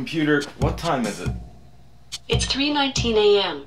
Computer, what time is it? It's 3:19 a.m.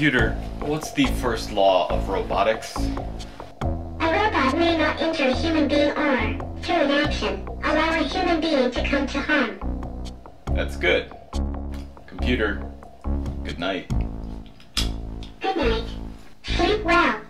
Computer, what's the first law of robotics? A robot may not injure a human being or, through an action, allow a human being to come to harm. That's good. Computer, good night. Good night. Sleep well.